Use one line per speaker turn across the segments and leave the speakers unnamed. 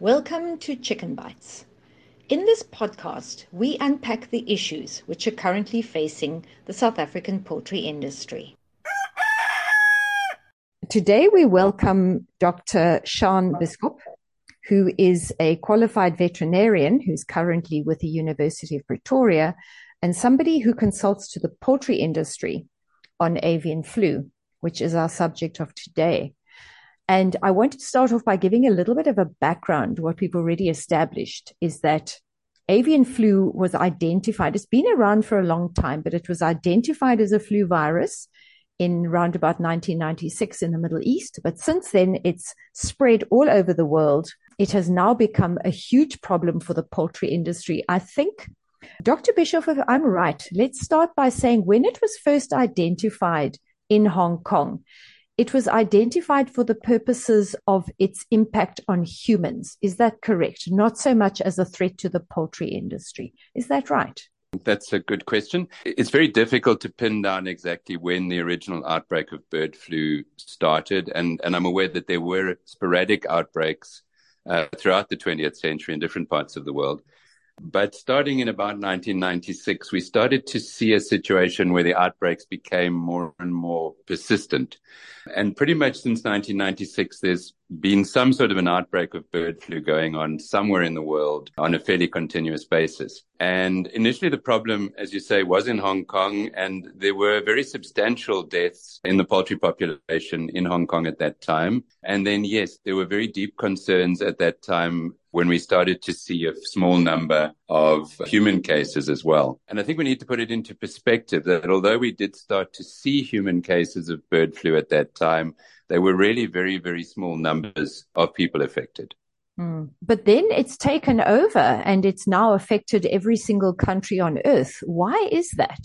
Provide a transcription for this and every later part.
Welcome to Chicken Bites. In this podcast, we unpack the issues which are currently facing the South African poultry industry. Today, we welcome Dr. Shahn Bisschop, who is a qualified veterinarian who's currently with the University of Pretoria and somebody who consults to the poultry industry on avian flu, which is our subject of today. And I wanted to start off by giving a little bit of a background. What we've already established is that avian flu was identified. It's been around for a long time, but it was identified as a flu virus in around about 1996 in the Middle East. But since then, it's spread all over the world. It has now become a huge problem for the poultry industry. I think, Dr. Bisschop, if I'm right, let's start by saying when it was first identified in Hong Kong, it was identified for the purposes of its impact on humans. Is that correct? Not so much as a threat to the poultry industry. Is that right?
That's a good question. It's very difficult to pin down exactly when the original outbreak of bird flu started. And, and I'm aware that there were sporadic outbreaks uh, throughout the 20th century in different parts of the world. But starting in about 1996, we started to see a situation where the outbreaks became more and more persistent. And pretty much since 1996, there's been some sort of an outbreak of bird flu going on somewhere in the world on a fairly continuous basis. And initially the problem, as you say, was in Hong Kong and there were very substantial deaths in the poultry population in Hong Kong at that time. And then, yes, there were very deep concerns at that time when we started to see a small number of human cases as well. And I think we need to put it into perspective that although we did start to see human cases of bird flu at that time, they were really very, very small numbers of people affected.
Mm. But then it's taken over and it's now affected every single country on earth. Why is that?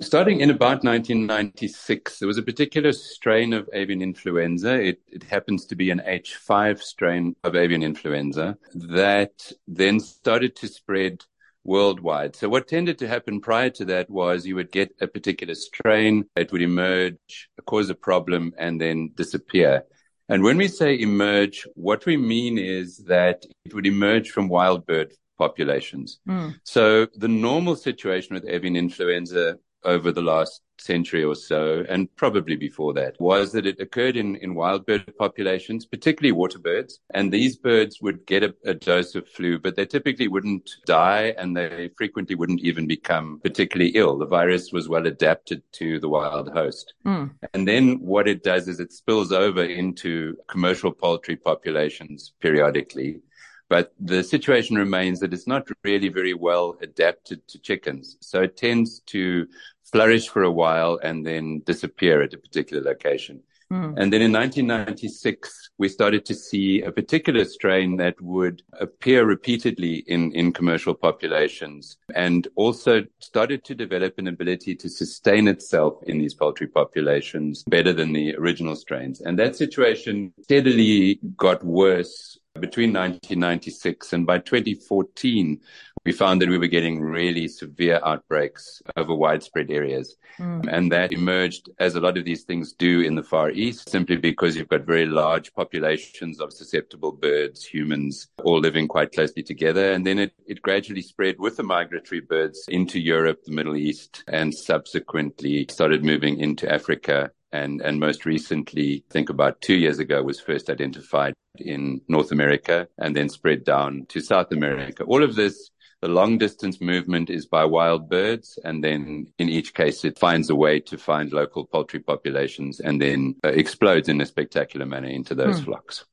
Starting in about 1996, there was a particular strain of avian influenza. It, it, happens to be an H5 strain of avian influenza that then started to spread worldwide. So what tended to happen prior to that was you would get a particular strain, it would emerge, cause a problem, and then disappear. And when we say emerge, what we mean is that it would emerge from wild bird populations. Mm. So the normal situation with avian influenza over the last century or so, and probably before that, was that it occurred in, in wild bird populations, particularly water birds. And these birds would get a, a, dose of flu, but they typically wouldn't die and they frequently wouldn't even become particularly ill. The virus was well adapted to the wild host. Mm. And then what it does is it spills over into commercial poultry populations periodically. But the situation remains that it's not really very well adapted to chickens. So it tends to flourish for a while and then disappear at a particular location. Mm. And then in 1996, we started to see a particular strain that would appear repeatedly in, in commercial populations and also started to develop an ability to sustain itself in these poultry populations better than the original strains. And that situation steadily got worse between 1996 and by 2014, we found that we were getting really severe outbreaks over widespread areas. Mm. And that emerged as a lot of these things do in the Far East, simply because you've got very large populations of susceptible birds, humans, all living quite closely together. And then it, it gradually spread with the migratory birds into Europe, the Middle East, and subsequently started moving into Africa and, and most recently, I think about two years ago, was first identified in North America and then spread down to South America. All of this, the long distance movement is by wild birds. And then in each case, it finds a way to find local poultry populations and then uh, explodes in a spectacular manner into those hmm. flocks.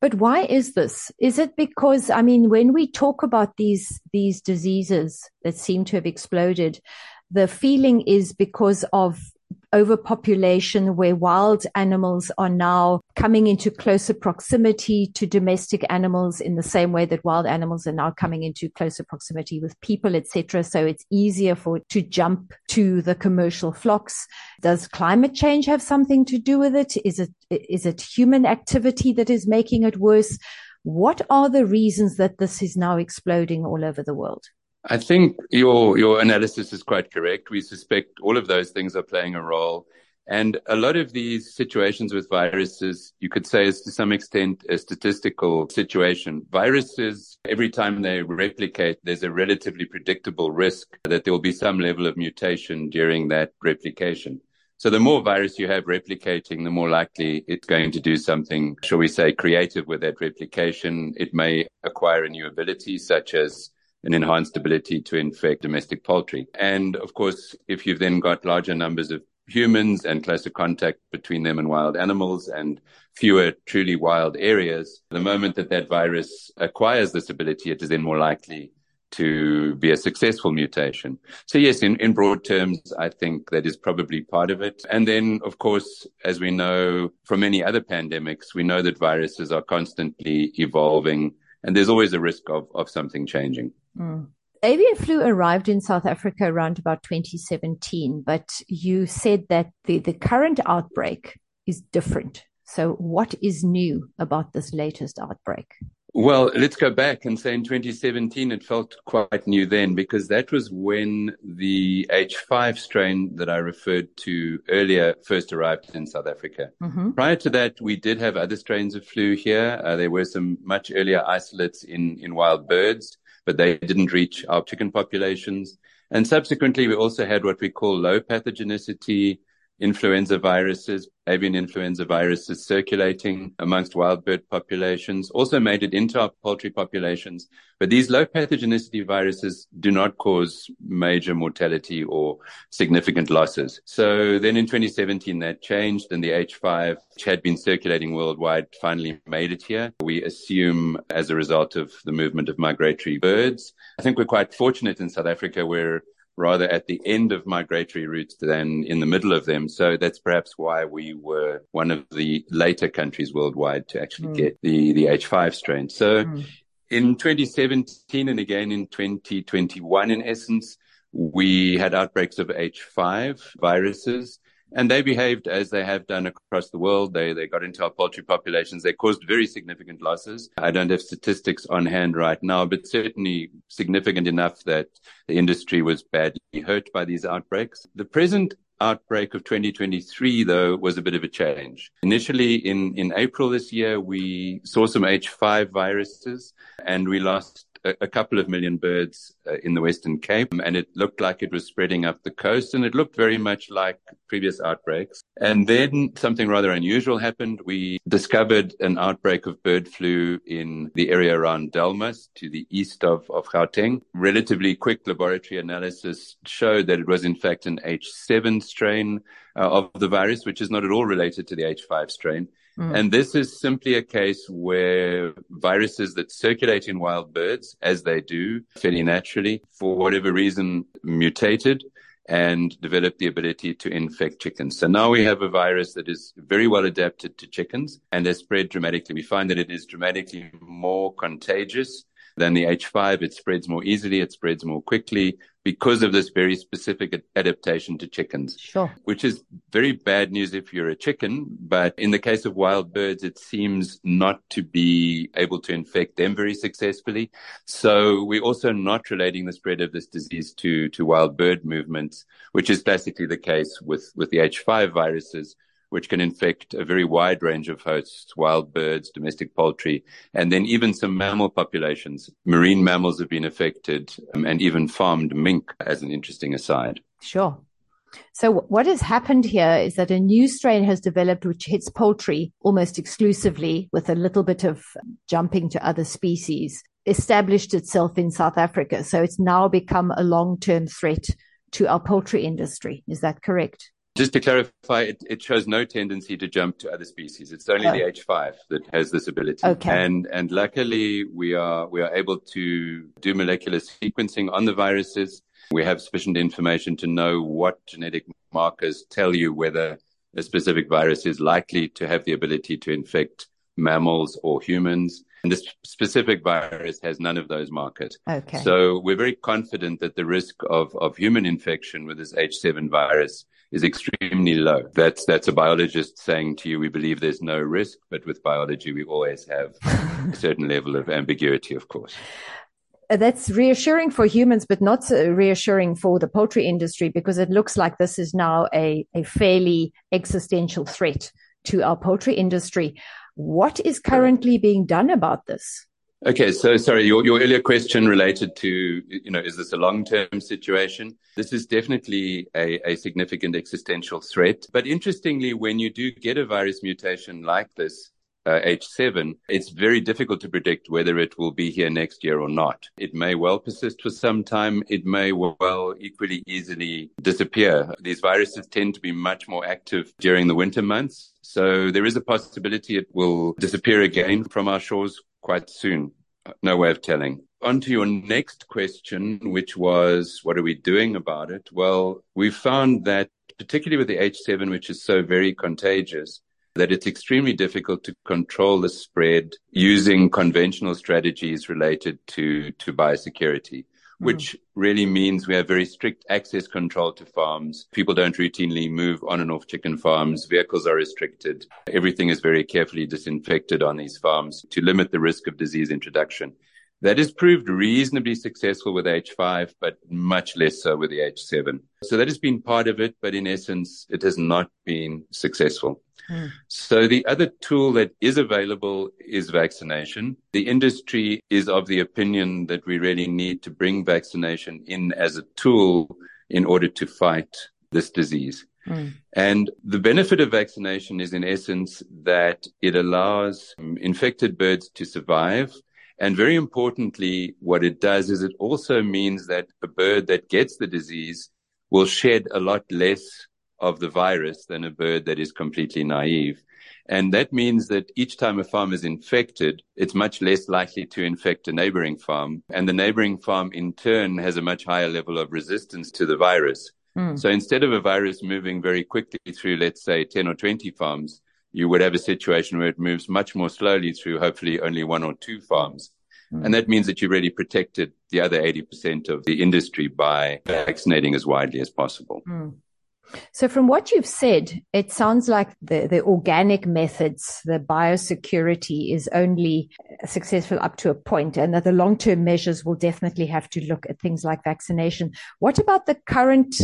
But why is this? Is it because, I mean, when we talk about these, these diseases that seem to have exploded, the feeling is because of overpopulation where wild animals are now coming into closer proximity to domestic animals in the same way that wild animals are now coming into closer proximity with people, etc. So it's easier for to jump to the commercial flocks. Does climate change have something to do with it? Is it is it human activity that is making it worse? What are the reasons that this is now exploding all over the world?
I think your your analysis is quite correct. We suspect all of those things are playing a role. And a lot of these situations with viruses, you could say is to some extent a statistical situation. Viruses, every time they replicate, there's a relatively predictable risk that there will be some level of mutation during that replication. So the more virus you have replicating, the more likely it's going to do something, shall we say, creative with that replication. It may acquire a new ability, such as an enhanced ability to infect domestic poultry. And of course, if you've then got larger numbers of humans and closer contact between them and wild animals and fewer truly wild areas, the moment that that virus acquires this ability, it is then more likely to be a successful mutation. So yes, in, in broad terms, I think that is probably part of it. And then, of course, as we know from many other pandemics, we know that viruses are constantly evolving and there's always a risk of, of something changing.
Mm. Avian flu arrived in South Africa around about 2017, but you said that the, the current outbreak is different. So, what is new about this latest outbreak?
Well, let's go back and say in 2017, it felt quite new then because that was when the H5 strain that I referred to earlier first arrived in South Africa. Mm-hmm. Prior to that, we did have other strains of flu here. Uh, there were some much earlier isolates in, in wild birds but they didn't reach our chicken populations. And subsequently, we also had what we call low pathogenicity influenza viruses, avian influenza viruses circulating amongst wild bird populations, also made it into our poultry populations. But these low pathogenicity viruses do not cause major mortality or significant losses. So then in 2017, that changed and the H5, which had been circulating worldwide, finally made it here. We assume as a result of the movement of migratory birds. I think we're quite fortunate in South Africa where rather at the end of migratory routes than in the middle of them. So that's perhaps why we were one of the later countries worldwide to actually mm. get the, the H5 strain. So mm. in 2017 and again in 2021, in essence, we had outbreaks of H5 viruses. And they behaved as they have done across the world. They, they got into our poultry populations. They caused very significant losses. I don't have statistics on hand right now, but certainly significant enough that the industry was badly hurt by these outbreaks. The present outbreak of 2023, though, was a bit of a change. Initially, in, in April this year, we saw some H5 viruses and we lost a, a couple of million birds uh, in the Western Cape, and it looked like it was spreading up the coast, and it looked very much like previous outbreaks. And then something rather unusual happened. We discovered an outbreak of bird flu in the area around Delmas to the east of, of Gauteng. Relatively quick laboratory analysis showed that it was in fact an H7 strain uh, of the virus, which is not at all related to the H5 strain. Mm. And this is simply a case where viruses that circulate in wild birds, as they do fairly naturally, for whatever reason, mutated and developed the ability to infect chickens. So now we have a virus that is very well adapted to chickens and has spread dramatically. We find that it is dramatically more contagious than the H5. It spreads more easily. It spreads more quickly because of this very specific adaptation to chickens.
Sure.
Which is very bad news if you're a chicken. But in the case of wild birds, it seems not to be able to infect them very successfully. So we're also not relating the spread of this disease to, to wild bird movements, which is classically the case with, with the H5 viruses which can infect a very wide range of hosts, wild birds, domestic poultry, and then even some mammal populations. Marine mammals have been affected um, and even farmed mink as an interesting aside.
Sure. So what has happened here is that a new strain has developed which hits poultry almost exclusively with a little bit of jumping to other species, established itself in South Africa. So it's now become a long-term threat to our poultry industry. Is that correct?
Just to clarify, it, it, shows no tendency to jump to other species. It's only oh. the H5 that has this ability.
Okay.
And, and luckily we are, we are able to do molecular sequencing on the viruses. We have sufficient information to know what genetic markers tell you whether a specific virus is likely to have the ability to infect mammals or humans. And this specific virus has none of those markers.
Okay.
So we're very confident that the risk of, of human infection with this H7 virus is extremely low. That's that's a biologist saying to you, we believe there's no risk, but with biology, we always have a certain level of ambiguity, of course.
Uh, that's reassuring for humans, but not uh, reassuring for the poultry industry because it looks like this is now a, a fairly existential threat to our poultry industry. What is currently being done about this?
Okay, so sorry, your, your earlier question related to, you know, is this a long term situation? This is definitely a, a significant existential threat. But interestingly, when you do get a virus mutation like this, uh, H7, it's very difficult to predict whether it will be here next year or not. It may well persist for some time. It may well equally easily disappear. These viruses tend to be much more active during the winter months. So there is a possibility it will disappear again from our shores quite soon. No way of telling. On to your next question, which was, what are we doing about it? Well, we found that particularly with the H7, which is so very contagious, that it's extremely difficult to control the spread using conventional strategies related to, to biosecurity. Hmm. which really means we have very strict access control to farms. People don't routinely move on and off chicken farms. Vehicles are restricted. Everything is very carefully disinfected on these farms to limit the risk of disease introduction. That has proved reasonably successful with H5, but much less so with the H7. So that has been part of it, but in essence, it has not been successful. Mm. So the other tool that is available is vaccination. The industry is of the opinion that we really need to bring vaccination in as a tool in order to fight this disease. Mm. And the benefit of vaccination is in essence that it allows infected birds to survive and very importantly, what it does is it also means that a bird that gets the disease will shed a lot less of the virus than a bird that is completely naive. And that means that each time a farm is infected, it's much less likely to infect a neighboring farm. And the neighboring farm in turn has a much higher level of resistance to the virus. Mm. So instead of a virus moving very quickly through, let's say, 10 or 20 farms, you would have a situation where it moves much more slowly through hopefully only one or two farms. Mm. And that means that you really protected the other 80% of the industry by vaccinating as widely as possible. Mm.
So, from what you've said, it sounds like the, the organic methods, the biosecurity is only successful up to a point, and that the long term measures will definitely have to look at things like vaccination. What about the current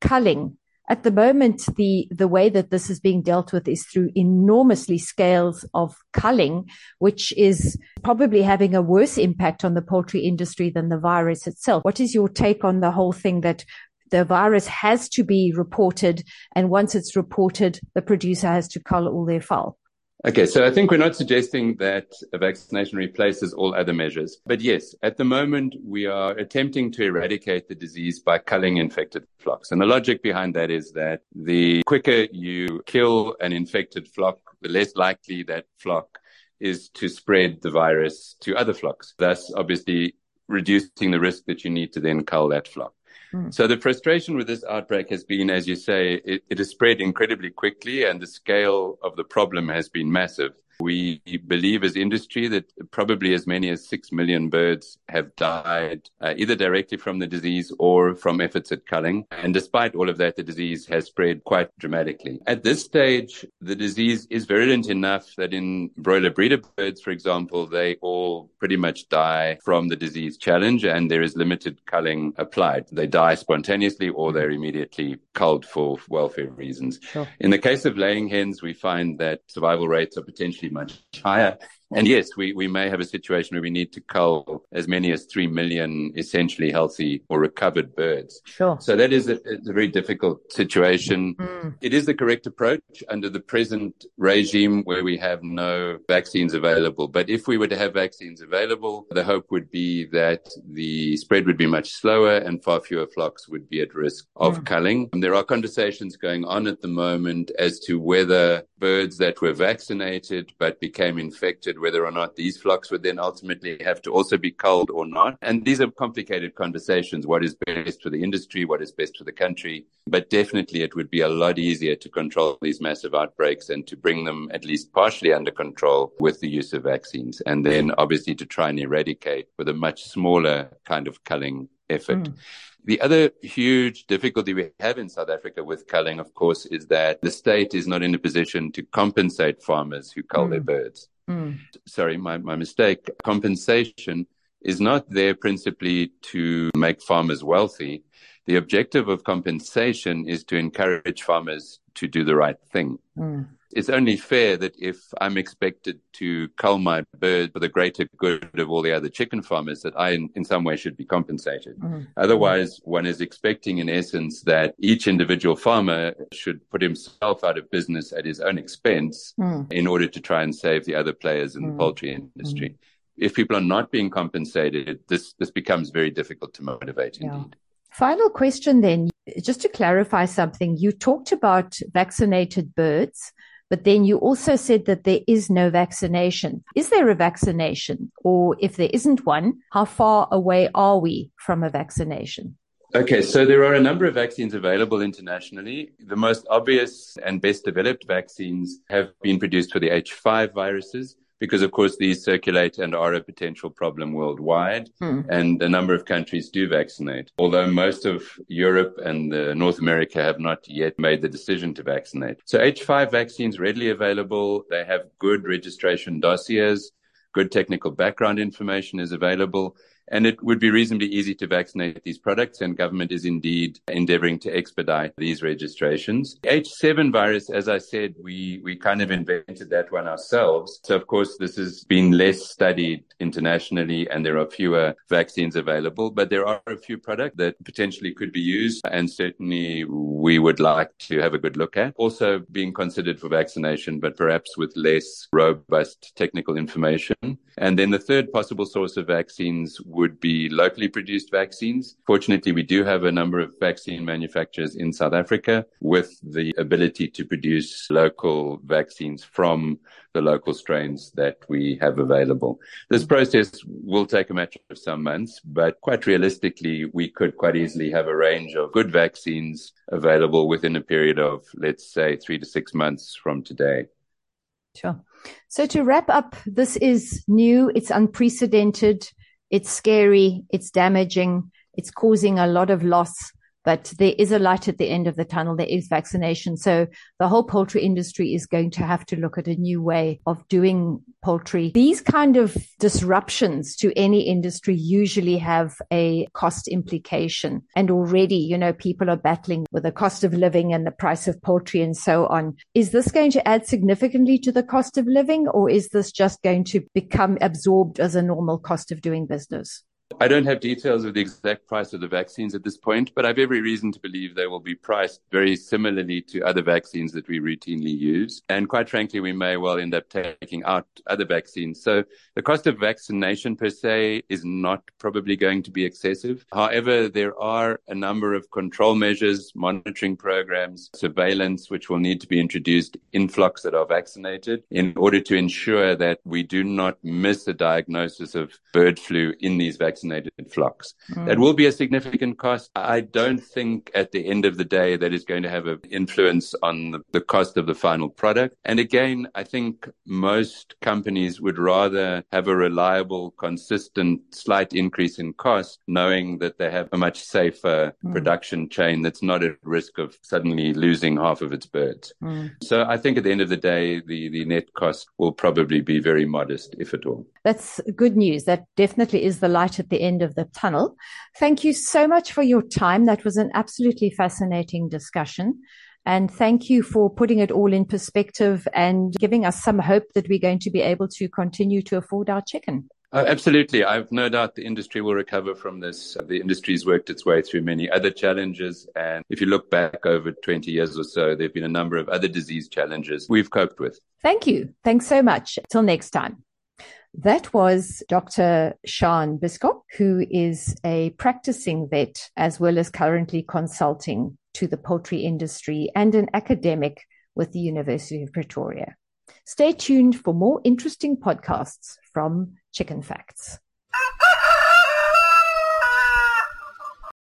culling at the moment, the, the way that this is being dealt with is through enormously scales of culling, which is probably having a worse impact on the poultry industry than the virus itself. What is your take on the whole thing that the virus has to be reported, and once it's reported, the producer has to cull all their fowl?
Okay, so I think we're not suggesting that a vaccination replaces all other measures. But yes, at the moment, we are attempting to eradicate the disease by culling infected flocks. And the logic behind that is that the quicker you kill an infected flock, the less likely that flock is to spread the virus to other flocks, thus obviously reducing the risk that you need to then cull that flock. Hmm. So the frustration with this outbreak has been, as you say, it, it has spread incredibly quickly and the scale of the problem has been massive. We believe as industry that probably as many as 6 million birds have died uh, either directly from the disease or from efforts at culling. And despite all of that, the disease has spread quite dramatically. At this stage, the disease is virulent enough that in broiler breeder birds, for example, they all pretty much die from the disease challenge and there is limited culling applied. They die spontaneously or they're immediately culled for welfare reasons. Sure. In the case of laying hens, we find that survival rates are potentially much higher. And yes, we, we may have a situation where we need to cull as many as 3 million essentially healthy or recovered birds.
Sure.
So that is a, a very difficult situation. Mm. It is the correct approach under the present regime where we have no vaccines available. But if we were to have vaccines available, the hope would be that the spread would be much slower and far fewer flocks would be at risk of mm. culling. And there are conversations going on at the moment as to whether birds that were vaccinated but became infected whether or not these flocks would then ultimately have to also be culled or not. And these are complicated conversations. What is best for the industry? What is best for the country? But definitely it would be a lot easier to control these massive outbreaks and to bring them at least partially under control with the use of vaccines. And then obviously to try and eradicate with a much smaller kind of culling effort. Mm. The other huge difficulty we have in South Africa with culling, of course, is that the state is not in a position to compensate farmers who cull mm. their birds. Mm. Sorry, my, my mistake. Compensation is not there principally to make farmers wealthy. The objective of compensation is to encourage farmers to do the right thing. Mm. It's only fair that if I'm expected to cull my bird for the greater good of all the other chicken farmers, that I, in, in some way, should be compensated. Mm. Otherwise, one is expecting, in essence, that each individual farmer should put himself out of business at his own expense mm. in order to try and save the other players in the mm. poultry industry. Mm. If people are not being compensated, this, this becomes very difficult to motivate yeah. indeed.
Final question then, just to clarify something. You talked about vaccinated birds, but then you also said that there is no vaccination. Is there a vaccination? Or if there isn't one, how far away are we from a vaccination?
Okay, so there are a number of vaccines available internationally. The most obvious and best developed vaccines have been produced for the H5 viruses because of course these circulate and are a potential problem worldwide hmm. and a number of countries do vaccinate. Although most of europe and uh, north america have not yet made the decision to vaccinate. So h5 vaccines readily available. They have good registration dossiers. Good technical background information is available and it would be reasonably easy to vaccinate these products, and government is indeed endeavoring to expedite these registrations. H7 virus, as I said, we, we kind of invented that one ourselves. So, of course, this has been less studied internationally, and there are fewer vaccines available, but there are a few products that potentially could be used, and certainly we would like to have a good look at. Also being considered for vaccination, but perhaps with less robust technical information. And then the third possible source of vaccines would be locally produced vaccines. Fortunately, we do have a number of vaccine manufacturers in South Africa with the ability to produce local vaccines from the local strains that we have available. This process will take a matter of some months, but quite realistically, we could quite easily have a range of good vaccines available within a period of, let's say, three to six months from today.
Sure. So to wrap up, this is new, it's unprecedented. It's scary, it's damaging, it's causing a lot of loss, but there is a light at the end of the tunnel. There is vaccination. So the whole poultry industry is going to have to look at a new way of doing poultry. These kind of disruptions to any industry usually have a cost implication. And already, you know, people are battling with the cost of living and the price of poultry and so on. Is this going to add significantly to the cost of living or is this just going to become absorbed as a normal cost of doing business?
I don't have details of the exact price of the vaccines at this point, but I have every reason to believe they will be priced very similarly to other vaccines that we routinely use. And quite frankly, we may well end up taking out other vaccines. So the cost of vaccination per se is not probably going to be excessive. However, there are a number of control measures, monitoring programs, surveillance, which will need to be introduced in flocks that are vaccinated in order to ensure that we do not miss a diagnosis of bird flu in these vaccines vaccinated flocks. Mm. That will be a significant cost. I don't think at the end of the day that is going to have an influence on the, the cost of the final product. And again, I think most companies would rather have a reliable, consistent, slight increase in cost, knowing that they have a much safer mm. production chain that's not at risk of suddenly losing half of its birds. Mm. So I think at the end of the day, the, the net cost will probably be very modest, if at all.
That's good news. That definitely is the light at the end of the tunnel. Thank you so much for your time. That was an absolutely fascinating discussion. And thank you for putting it all in perspective and giving us some hope that we're going to be able to continue to afford our chicken.
Uh, absolutely. I've no doubt the industry will recover from this. The industry's worked its way through many other challenges. And if you look back over 20 years or so, there have been a number of other disease challenges we've coped with.
Thank you. Thanks so much. Till next time. That was Dr. Shahn Bisschop, who is a practicing vet as well as currently consulting to the poultry industry and an academic with the University of Pretoria. Stay tuned for more interesting podcasts from Chicken Facts.